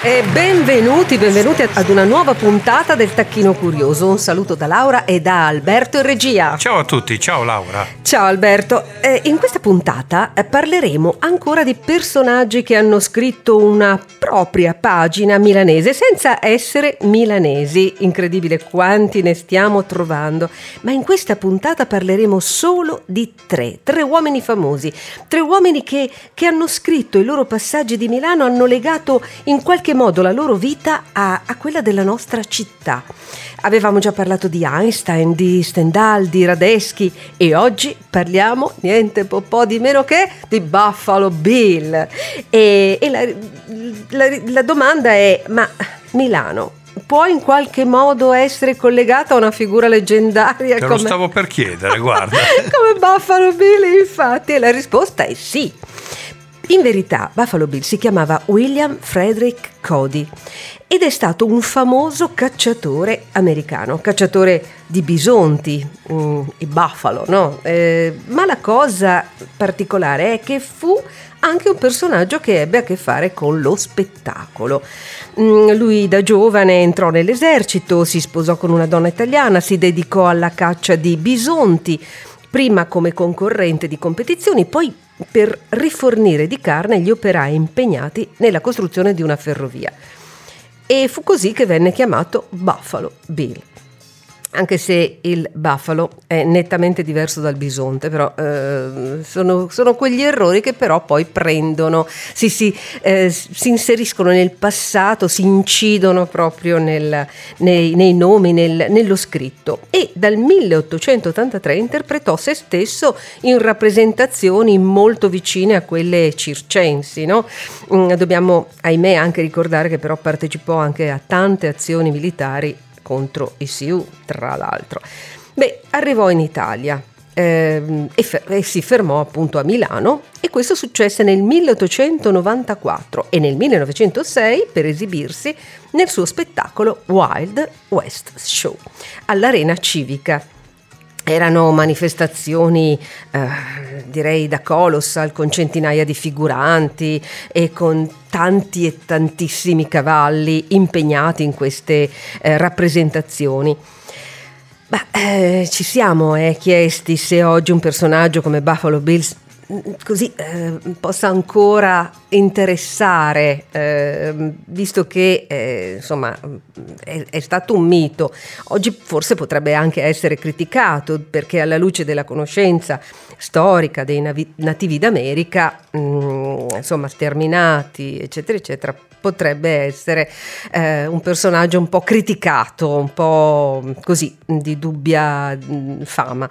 E benvenuti, benvenuti ad una nuova puntata del Tacchino Curioso. Un saluto da Laura e da Alberto in regia. Ciao a tutti, ciao Laura. Ciao Alberto. Eh, in questa puntata eh, parleremo ancora di personaggi che hanno scritto una propria pagina milanese senza essere milanesi. Incredibile quanti ne stiamo trovando. Ma in questa puntata parleremo solo di tre, tre uomini famosi, tre uomini che, che hanno scritto i loro passaggi di Milano, hanno legato in qualche qualche modo la loro vita a, a quella della nostra città. Avevamo già parlato di Einstein, di Stendhal, di Radeschi e oggi parliamo niente po', po di meno che di Buffalo Bill. E, e la, la, la domanda è: ma Milano può in qualche modo essere collegata a una figura leggendaria? Te come... lo stavo per chiedere, guarda. come Buffalo Bill, infatti, e la risposta è sì. In verità Buffalo Bill si chiamava William Frederick Cody ed è stato un famoso cacciatore americano, cacciatore di bisonti, mm, i buffalo, no? Eh, ma la cosa particolare è che fu anche un personaggio che ebbe a che fare con lo spettacolo. Mm, lui da giovane entrò nell'esercito, si sposò con una donna italiana, si dedicò alla caccia di bisonti, prima come concorrente di competizioni, poi per rifornire di carne gli operai impegnati nella costruzione di una ferrovia. E fu così che venne chiamato Buffalo Bill anche se il buffalo è nettamente diverso dal bisonte, però eh, sono, sono, quegli errori che però poi prendono, si, si, eh, si inseriscono nel passato, si incidono proprio nel, nei, nei, nomi, nel, nello scritto. E dal 1883 interpretò se stesso in rappresentazioni molto vicine a quelle circensi. No? Mm, dobbiamo, ahimè, anche ricordare che però partecipò anche a tante azioni militari contro i Sioux, tra l'altro. Beh, arrivò in Italia ehm, e, si fermò appunto a Milano e questo successe nel 1894 e nel 1906 per esibirsi nel suo spettacolo Wild West Show all'Arena Civica erano manifestazioni, eh, direi da colossal, con centinaia di figuranti e con tanti e tantissimi cavalli impegnati in queste eh, rappresentazioni. Beh, eh, ci siamo eh, chiesti se oggi un personaggio come Buffalo Bills così eh, possa ancora interessare, eh, visto che eh, insomma è, è, stato un mito. Oggi forse potrebbe anche essere criticato perché alla luce della conoscenza storica dei navi- nativi d'America, mh, mm, insomma sterminati, eccetera, eccetera, potrebbe essere eh, un personaggio un po' criticato, un po' così di dubbia mh, mm, fama.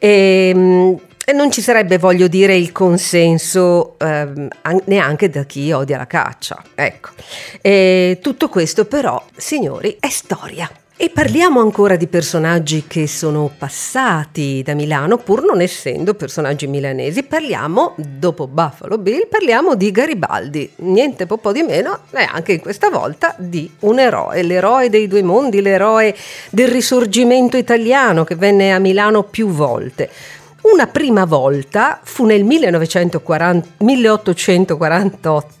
E, mh, e non ci sarebbe, voglio dire, il consenso ehm, neanche da chi odia la caccia. Ecco. E tutto questo però, signori, è storia. E parliamo ancora di personaggi che sono passati da Milano, pur non essendo personaggi milanesi. Parliamo, dopo Buffalo Bill, parliamo di Garibaldi. Niente po' di meno, e anche questa volta di un eroe, l'eroe dei due mondi, l'eroe del risorgimento italiano che venne a Milano più volte. Una prima volta fu nel 1940, 1848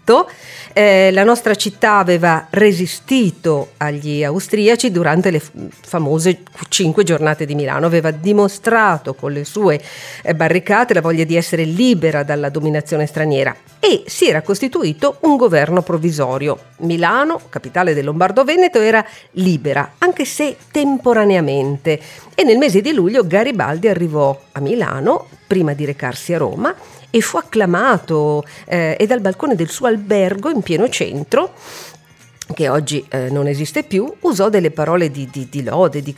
eh, la nostra città aveva resistito agli austriaci durante le famose cinque giornate di Milano, aveva dimostrato con le sue eh, barricate la voglia di essere libera dalla dominazione straniera e si era costituito un governo provvisorio. Milano, capitale del Lombardo-Veneto, era libera, anche se temporaneamente, e nel mese di luglio Garibaldi arrivò a Milano prima di recarsi a Roma e fu acclamato eh, e dal balcone del suo albergo in pieno centro che oggi eh, non esiste più, usò delle parole di, di, di lode di,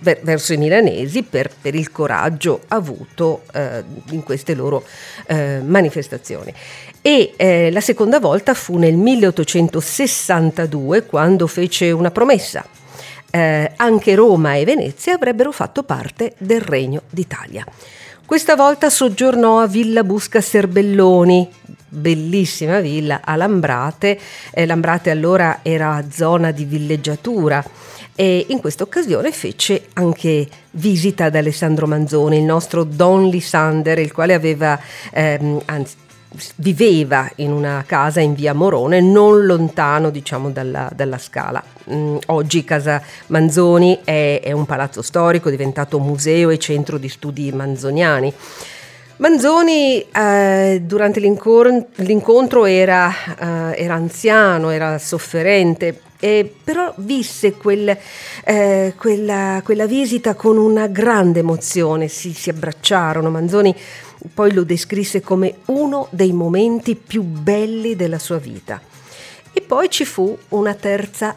verso i milanesi per, per il coraggio avuto eh, in queste loro eh, manifestazioni. E eh, la seconda volta fu nel 1862 quando fece una promessa. Eh, anche Roma e Venezia avrebbero fatto parte del Regno d'Italia. Questa volta soggiornò a Villa Busca Serbelloni, bellissima villa a Lambrate. Eh, Lambrate allora era zona di villeggiatura e in questa occasione fece anche visita ad Alessandro Manzoni, il nostro Don Lisander, il quale aveva, ehm, anzi, viveva in una casa in via Morone, non lontano diciamo dalla, dalla scala. Mm, oggi Casa Manzoni è, è un palazzo storico diventato museo e centro di studi manzoniani. Manzoni eh, durante l'incontro era, eh, era, anziano, era sofferente, eh, però visse quel, eh, quella, quella, visita con una grande emozione, si, si abbracciarono. Manzoni poi lo descrisse come uno dei momenti più belli della sua vita. E poi ci fu una terza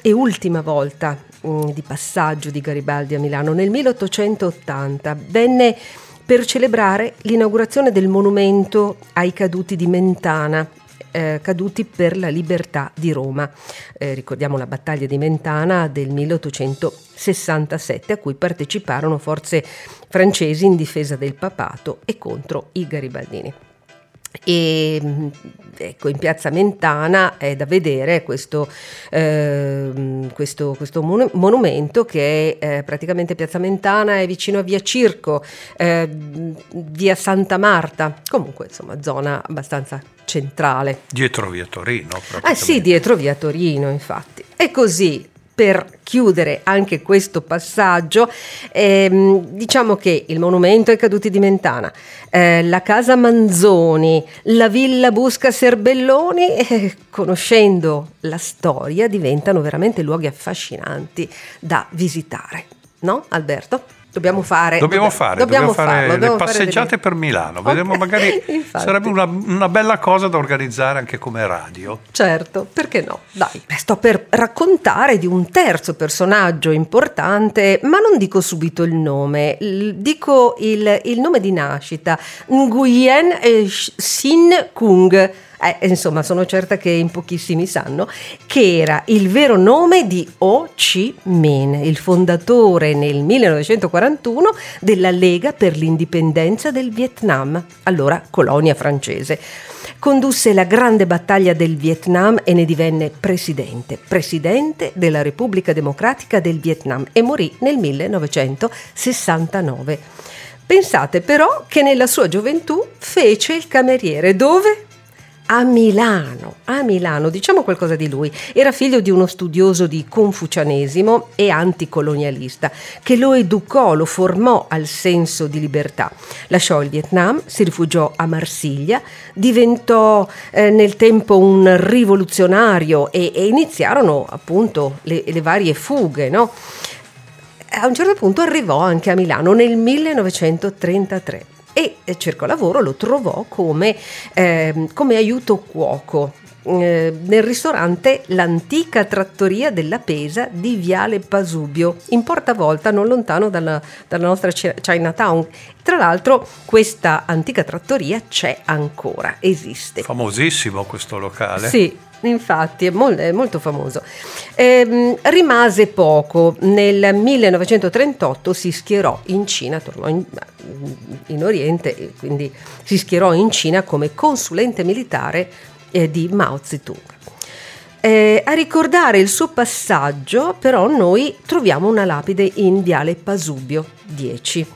e ultima volta mh, mm, di passaggio di Garibaldi a Milano. Nel 1880 venne per celebrare l'inaugurazione del monumento ai caduti di Mentana, eh, caduti per la libertà di Roma. Eh, ricordiamo la battaglia di Mentana del 1867 a cui parteciparono forze francesi in difesa del papato e contro i garibaldini. E ecco, in piazza Mentana è da vedere questo, eh, questo, questo monumento che è eh, praticamente piazza Mentana è vicino a via Circo, eh, via Santa Marta, comunque insomma zona abbastanza centrale. Dietro via Torino. Ah sì, dietro via Torino infatti. E così per chiudere anche questo passaggio, ehm, diciamo che il monumento ai caduti di Mentana, eh, la casa Manzoni, la villa Busca Serbelloni, eh, conoscendo la storia, diventano veramente luoghi affascinanti da visitare. No, Alberto? Dobbiamo fare, dobbiamo fare, dobbiamo dobbiamo fare farlo, le passeggiate delle... per Milano. Okay. Vedremo, magari sarebbe una, una, bella cosa da organizzare anche come radio. Certo, perché no? Dai, sto per raccontare di un terzo personaggio importante, ma non dico subito il nome, dico il, il nome di nascita, Nguyen Sin Kung eh, insomma sono certa che in pochissimi sanno, che era il vero nome di Ho Chi Minh, il fondatore nel 1941 della Lega per l'indipendenza del Vietnam, allora colonia francese. Condusse la grande battaglia del Vietnam e ne divenne presidente, presidente della Repubblica Democratica del Vietnam e morì nel 1969. Pensate però che nella sua gioventù fece il cameriere dove? A Milano, a Milano, diciamo qualcosa di lui. Era figlio di uno studioso di confucianesimo e anticolonialista che lo educò, lo formò al senso di libertà. Lasciò il Vietnam, si rifugiò a Marsiglia, diventò eh, nel tempo un rivoluzionario e, e iniziarono appunto le, le varie fughe, no? A un certo punto arrivò anche a Milano nel 1933 e cercò lavoro, lo trovò come, eh, come aiuto cuoco eh, nel ristorante L'antica trattoria della Pesa di Viale Pasubio, in portavolta non lontano dalla, dalla nostra Chinatown. Tra l'altro questa antica trattoria c'è ancora, esiste. Famosissimo questo locale. Sì, infatti è, mol- è molto famoso. Eh, rimase poco, nel 1938 si schierò in Cina, tornò in, in Oriente, quindi si schierò in Cina come consulente militare eh, di Mao Zedong. Eh, a ricordare il suo passaggio, però, noi troviamo una lapide in Viale Pasubio 10,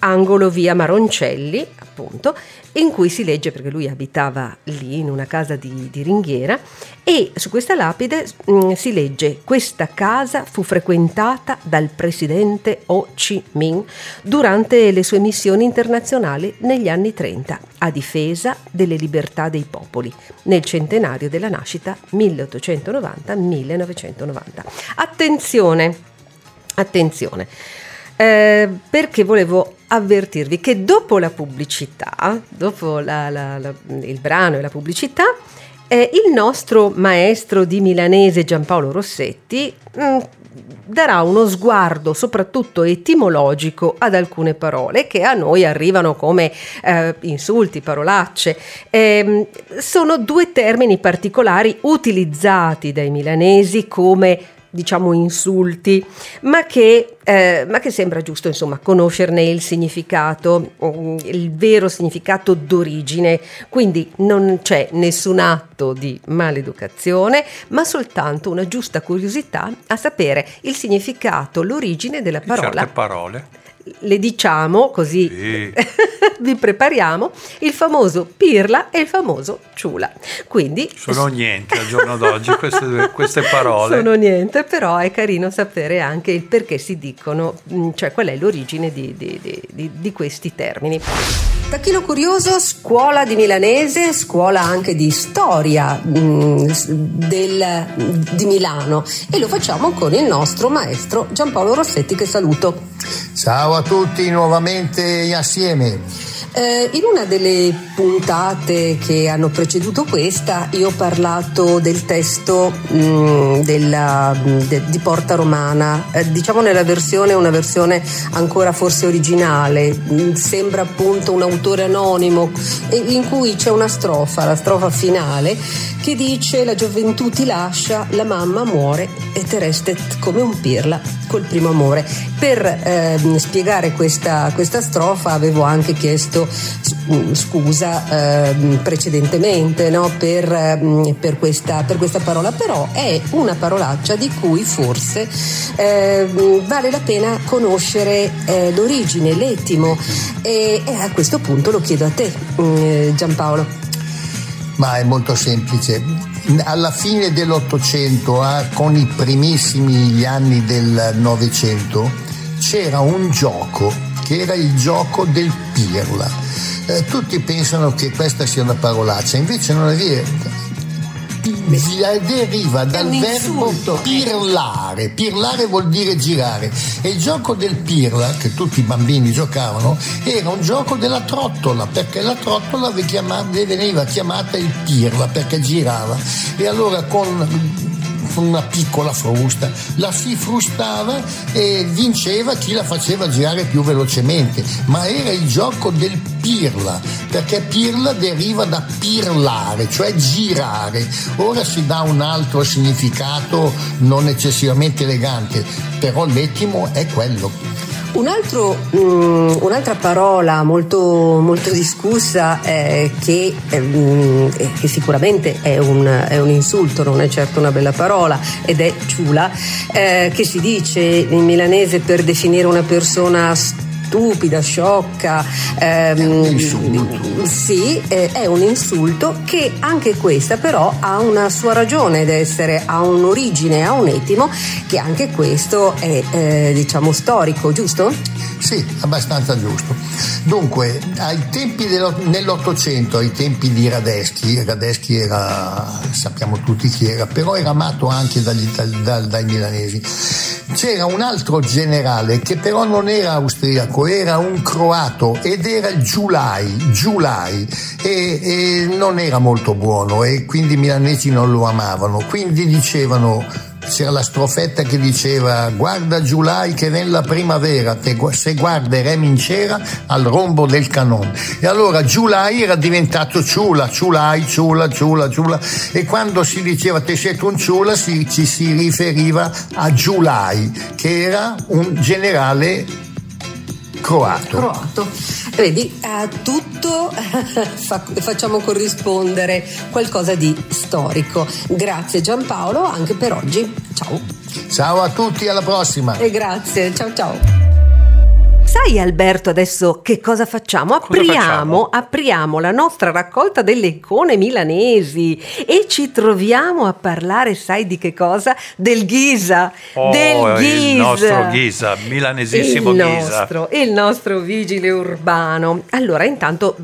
angolo via Maroncelli, appunto, in cui si legge, perché lui abitava lì in una casa di, di ringhiera, e su questa lapide mh, mm, si legge questa casa fu frequentata dal presidente Ho Chi Minh durante le sue missioni internazionali negli anni 30 a difesa delle libertà dei popoli nel centenario della nascita 1890-1990. Attenzione, attenzione eh, perché volevo avvertirvi che dopo la pubblicità, dopo la, la, la, il brano e la pubblicità, eh, il nostro maestro di milanese Giampaolo Rossetti mh, mm, darà uno sguardo soprattutto etimologico ad alcune parole che a noi arrivano come eh, insulti, parolacce. Eh, sono due termini particolari utilizzati dai milanesi come diciamo insulti, ma che, eh, ma che sembra giusto insomma conoscerne il significato, mm, il vero significato d'origine, quindi non c'è nessun atto di maleducazione, ma soltanto una giusta curiosità a sapere il significato, l'origine della parola. Certe parole le diciamo così sì. vi prepariamo, il famoso pirla e il famoso ciula. Quindi, sono niente al giorno d'oggi queste, queste parole. Sono niente, però è carino sapere anche il perché si dicono, mm, cioè qual è l'origine di, di, di, di questi termini. Tacchino Curioso, scuola di milanese, scuola anche di storia mh, mm, del, di Milano e lo facciamo con il nostro maestro Giampaolo Rossetti che saluto. Ciao a tutti nuovamente assieme. Eh, in una delle puntate che hanno preceduto questa io ho parlato del testo mh, mm, della, de, di Porta Romana, eh, diciamo nella versione, una versione ancora forse originale, mh, mm, sembra appunto un autore anonimo in cui c'è una strofa, la strofa finale, che dice la gioventù ti lascia, la mamma muore e te restet come un pirla col primo amore. Per eh, spiegare questa, questa strofa avevo anche chiesto Scusa eh, precedentemente no? per, eh, per, questa, per, questa, parola, però è una parolaccia di cui forse eh, vale la pena conoscere eh, l'origine, l'etimo e, e, a questo punto lo chiedo a te mm, Giampaolo. Ma è molto semplice. Alla fine dell'Ottocento, eh, con i primissimi anni del Novecento, c'era un gioco che era il gioco del pirla. Eh, tutti pensano che questa sia una parolaccia, invece non è vero deriva dal verbo pirlare. Pirlare vuol dire girare. E il gioco del pirla, che tutti i bambini giocavano, era un gioco della trottola, perché la trottola veniva chiamata il pirla perché girava. E allora con una piccola frusta, la si frustava e vinceva chi la faceva girare più velocemente, ma era il gioco del pirla, perché pirla deriva da pirlare, cioè girare. Ora si dà un altro significato non eccessivamente elegante, però l'ettimo è quello. Un altro, um, un'altra parola molto, molto discussa eh, che, um, che, sicuramente è un, è un, insulto, non è certo una bella parola, ed è ciula, eh, che si dice in milanese per definire una persona stupida, sciocca. Ehm, sì, eh, è un insulto che anche questa però ha una sua ragione d'essere, ha un'origine, ha un etimo che anche questo è eh, diciamo storico, giusto? Sì, abbastanza giusto. Dunque, ai tempi dello, nell'Ottocento, ai tempi di Radeschi, Radeschi era, sappiamo tutti chi era, però era amato anche dagli, dai, dai milanesi, c'era un altro generale che però non era austriaco, era un croato ed era Giulai, Giulai e, e non era molto buono e quindi i milanesi non lo amavano, quindi dicevano c'era la strofetta che diceva guarda Giulai che nella primavera te, se guarda Remincera al rombo del canon. E allora Giulai era diventato Ciula Ciulai Ciula Ciula Ciula e quando si diceva te sei un Ciula si, ci si riferiva a Giulai che era un generale croato. croato. Vedi, a tutto facciamo corrispondere qualcosa di storico. Grazie Giampaolo anche per oggi. Ciao. Ciao a tutti, alla prossima. E grazie, ciao ciao. Sai Alberto adesso che cosa facciamo? Apriamo, cosa facciamo? apriamo la nostra raccolta delle icone milanesi e ci troviamo a parlare, sai di che cosa? Del Ghisa. Oh, del Ghisa. Il nostro Ghisa, milanesissimo il Ghisa. Nostro, il nostro vigile urbano. Allora, intanto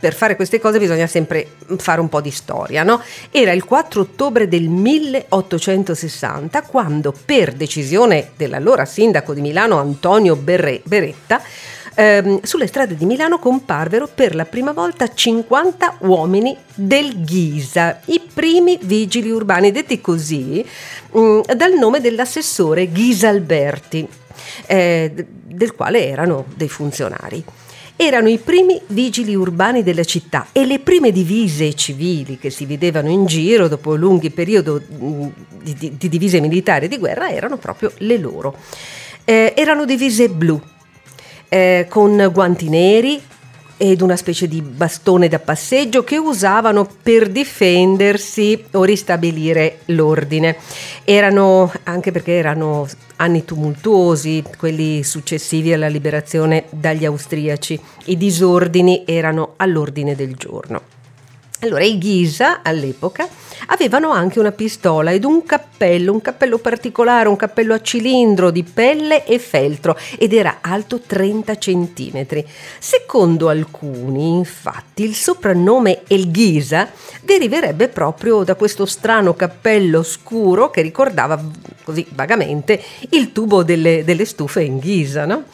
per fare queste cose bisogna sempre fare un po' di storia, no? Era il 4 ottobre del 1860 quando per decisione dell'allora sindaco di Milano Antonio Berre, Beretta ehm, sulle strade di Milano comparvero per la prima volta 50 uomini del Ghisa, i primi vigili urbani, detti così mh, mm, dal nome dell'assessore Ghisa Alberti, eh, del quale erano dei funzionari erano i primi vigili urbani della città e le prime divise civili che si vedevano in giro dopo un lunghi periodi mm, di, di, di, divise militari e di guerra erano proprio le loro. Eh, erano divise blu, eh, con guanti neri, ed una specie di bastone da passeggio che usavano per difendersi o ristabilire l'ordine. Erano, anche perché erano anni tumultuosi, quelli successivi alla liberazione dagli austriaci, i disordini erano all'ordine del giorno. Allora, i Ghisa all'epoca avevano anche una pistola ed un cappello, un cappello particolare, un cappello a cilindro di pelle e feltro ed era alto 30 cm. Secondo alcuni, infatti, il soprannome El Ghisa deriverebbe proprio da questo strano cappello scuro che ricordava così vagamente il tubo delle, delle stufe in ghisa, no?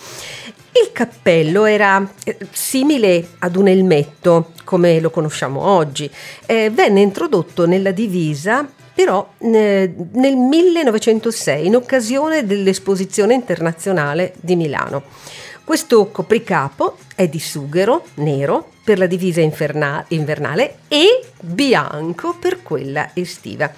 Il cappello era eh, simile ad un elmetto, come lo conosciamo oggi. Eh, venne introdotto nella divisa però eh, nel 1906 in occasione dell'esposizione internazionale di Milano. Questo copricapo è di sughero nero per la divisa inferna- invernale e bianco per quella estiva.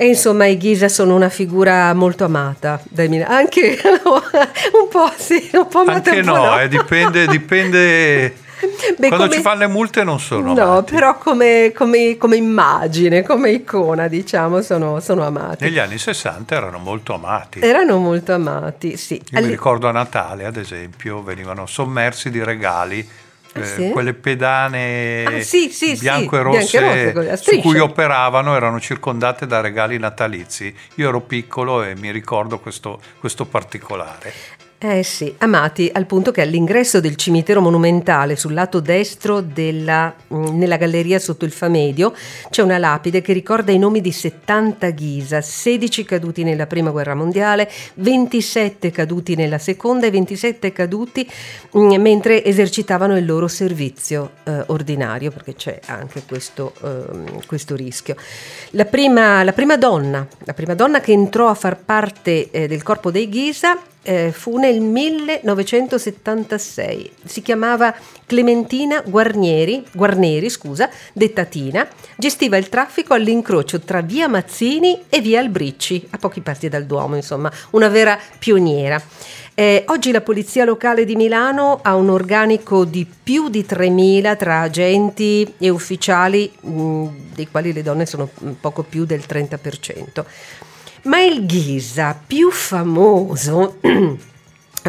E insomma i Ghisa sono una figura molto amata dai Milano. Anche un po' sì, un po' amata. Anche no, no. Eh, dipende, dipende... Beh, Quando come... ci fanno le multe non sono no, amati. però come, come, come, immagine, come icona, diciamo, sono, sono, amati. Negli anni 60 erano molto amati. Erano molto amati, sì. Io All... mi ricordo a Natale, ad esempio, venivano sommersi di regali Ah, sì? quelle pedane ah, sì, sì, bianco e rosse, rosse su cui operavano erano circondate da regali natalizi. Io ero piccolo e mi ricordo questo, questo particolare. Eh sì, amati al punto che all'ingresso del cimitero monumentale sul lato destro della, mm, nella galleria sotto il Famedio c'è una lapide che ricorda i nomi di 70 Ghisa, 16 caduti nella prima guerra mondiale, 27 caduti nella seconda e 27 caduti mh, mm, mentre esercitavano il loro servizio eh, ordinario, perché c'è anche questo, eh, questo rischio. La prima, la prima, donna, la prima donna che entrò a far parte eh, del corpo dei Ghisa eh, fu nel 1976. Si chiamava Clementina Guarnieri, Guarneri, scusa, detta Tina, gestiva il traffico all'incrocio tra via Mazzini e via Albricci, a pochi passi dal Duomo, insomma, una vera pioniera. Eh, oggi la Polizia Locale di Milano ha un organico di più di 3.000 tra agenti e ufficiali, mh, mm, dei quali le donne sono poco più del 30%. Ma il Ghisa più famoso,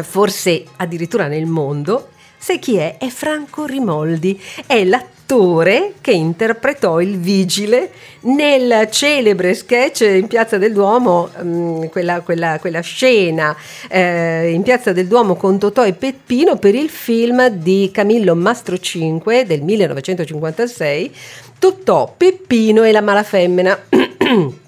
forse addirittura nel mondo, sai chi è? È Franco Rimoldi, è l'attore che interpretò il vigile nel celebre sketch in Piazza del Duomo, mm, quella, quella, quella scena eh, in Piazza del Duomo con Totò e Peppino per il film di Camillo Mastro 5 del 1956, Totò, Peppino e la malafemmina.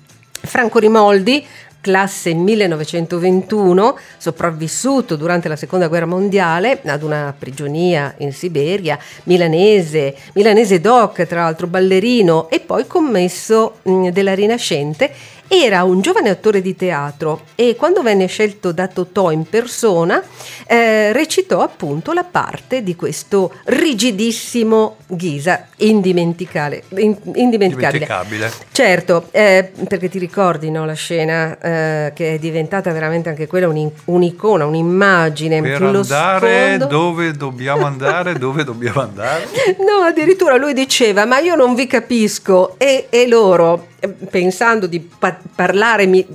Franco Rimoldi, classe 1921, sopravvissuto durante la seconda guerra mondiale ad una prigionia in Siberia, milanese, milanese doc, tra l'altro ballerino e poi commesso della Rinascente era un giovane attore di teatro e quando venne scelto da Totò in persona eh, recitò appunto la parte di questo rigidissimo Ghisa, indimenticabile. In, indimenticabile. Certo, eh, perché ti ricordi no, la scena eh, che è diventata veramente anche quella un, un'icona, un'immagine. Per andare sfondo... dove dobbiamo andare, dove dobbiamo andare? No, addirittura lui diceva ma io non vi capisco e, e loro pensando di pa- parlare mi-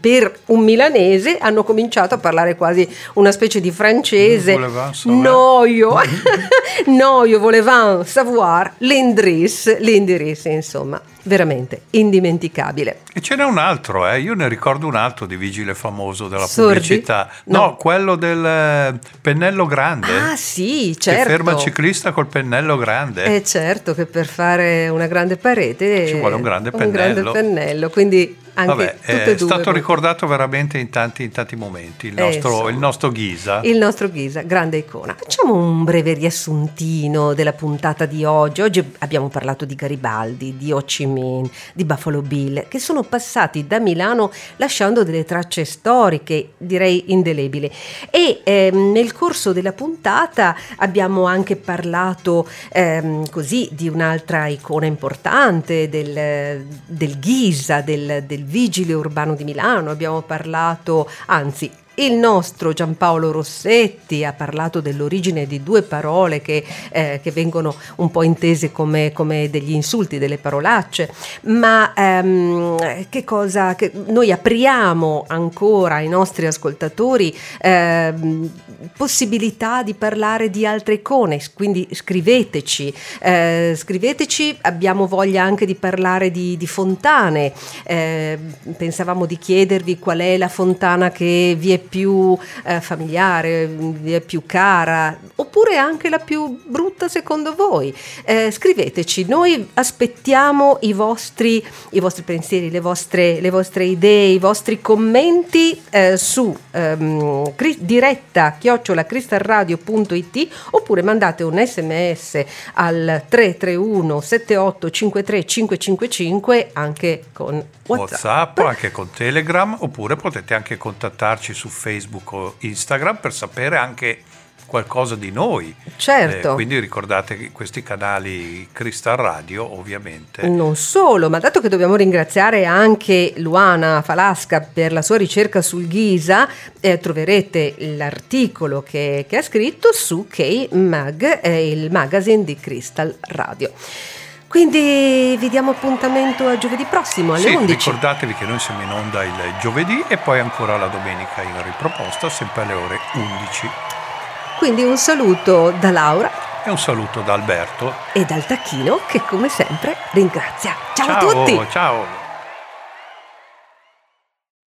per un milanese, hanno cominciato a parlare quasi una specie di francese. Noio, noio, volevant savoir l'indirizzo, l'indirizzo, insomma veramente indimenticabile. E ce n'è un altro, eh? io ne ricordo un altro di vigile famoso della Sordi? pubblicità. No, no, quello del eh, pennello grande. Ah sì, certo. Che ferma il ciclista col pennello grande. Eh certo che per fare una grande parete ci vuole un grande pennello. Un grande pennello, quindi anche Vabbè, è stato ricordato veramente in tanti, in tanti momenti il nostro, eh, il nostro, Ghisa. Il nostro Ghisa, grande icona. Facciamo un breve riassuntino della puntata di oggi. Oggi abbiamo parlato di Garibaldi, di Ho Chi Minh, di Buffalo Bill, che sono passati da Milano lasciando delle tracce storiche, direi indelebili. E ehm, nel corso della puntata abbiamo anche parlato ehm, così di un'altra icona importante del, del Ghisa, del, del vigile urbano di Milano, abbiamo parlato, anzi il nostro Giampaolo Rossetti ha parlato dell'origine di due parole che, eh, che vengono un po' intese come, come, degli insulti, delle parolacce, ma ehm, che cosa, che noi apriamo ancora ai nostri ascoltatori ehm, possibilità di parlare di altre icone, quindi scriveteci, eh, scriveteci, abbiamo voglia anche di parlare di, di fontane, eh, pensavamo di chiedervi qual è la fontana che vi è più eh, familiare, è più cara, oppure anche la più brutta secondo voi. Eh, scriveteci, noi aspettiamo i vostri, i vostri pensieri, le vostre, le vostre, idee, i vostri commenti eh, su ehm, diretta chiocciolacristalradio.it oppure mandate un sms al 331 7853 555 anche con WhatsApp, WhatsApp anche con Telegram oppure potete anche contattarci su Facebook o Instagram per sapere anche qualcosa di noi. Certo. Eh, quindi ricordate questi canali Crystal Radio, ovviamente. Non solo, ma dato che dobbiamo ringraziare anche Luana Falasca per la sua ricerca sul Ghisa, eh, troverete l'articolo che, che, ha scritto su K-Mag, eh, il magazine di Crystal Radio. Quindi vi diamo appuntamento a giovedì prossimo alle sì, 11. Ricordatevi che noi siamo in onda il giovedì e poi ancora la domenica in riproposta, sempre alle ore 11. Quindi un saluto da Laura. E un saluto da Alberto. E dal tacchino che come sempre ringrazia. Ciao, ciao a tutti! Ciao!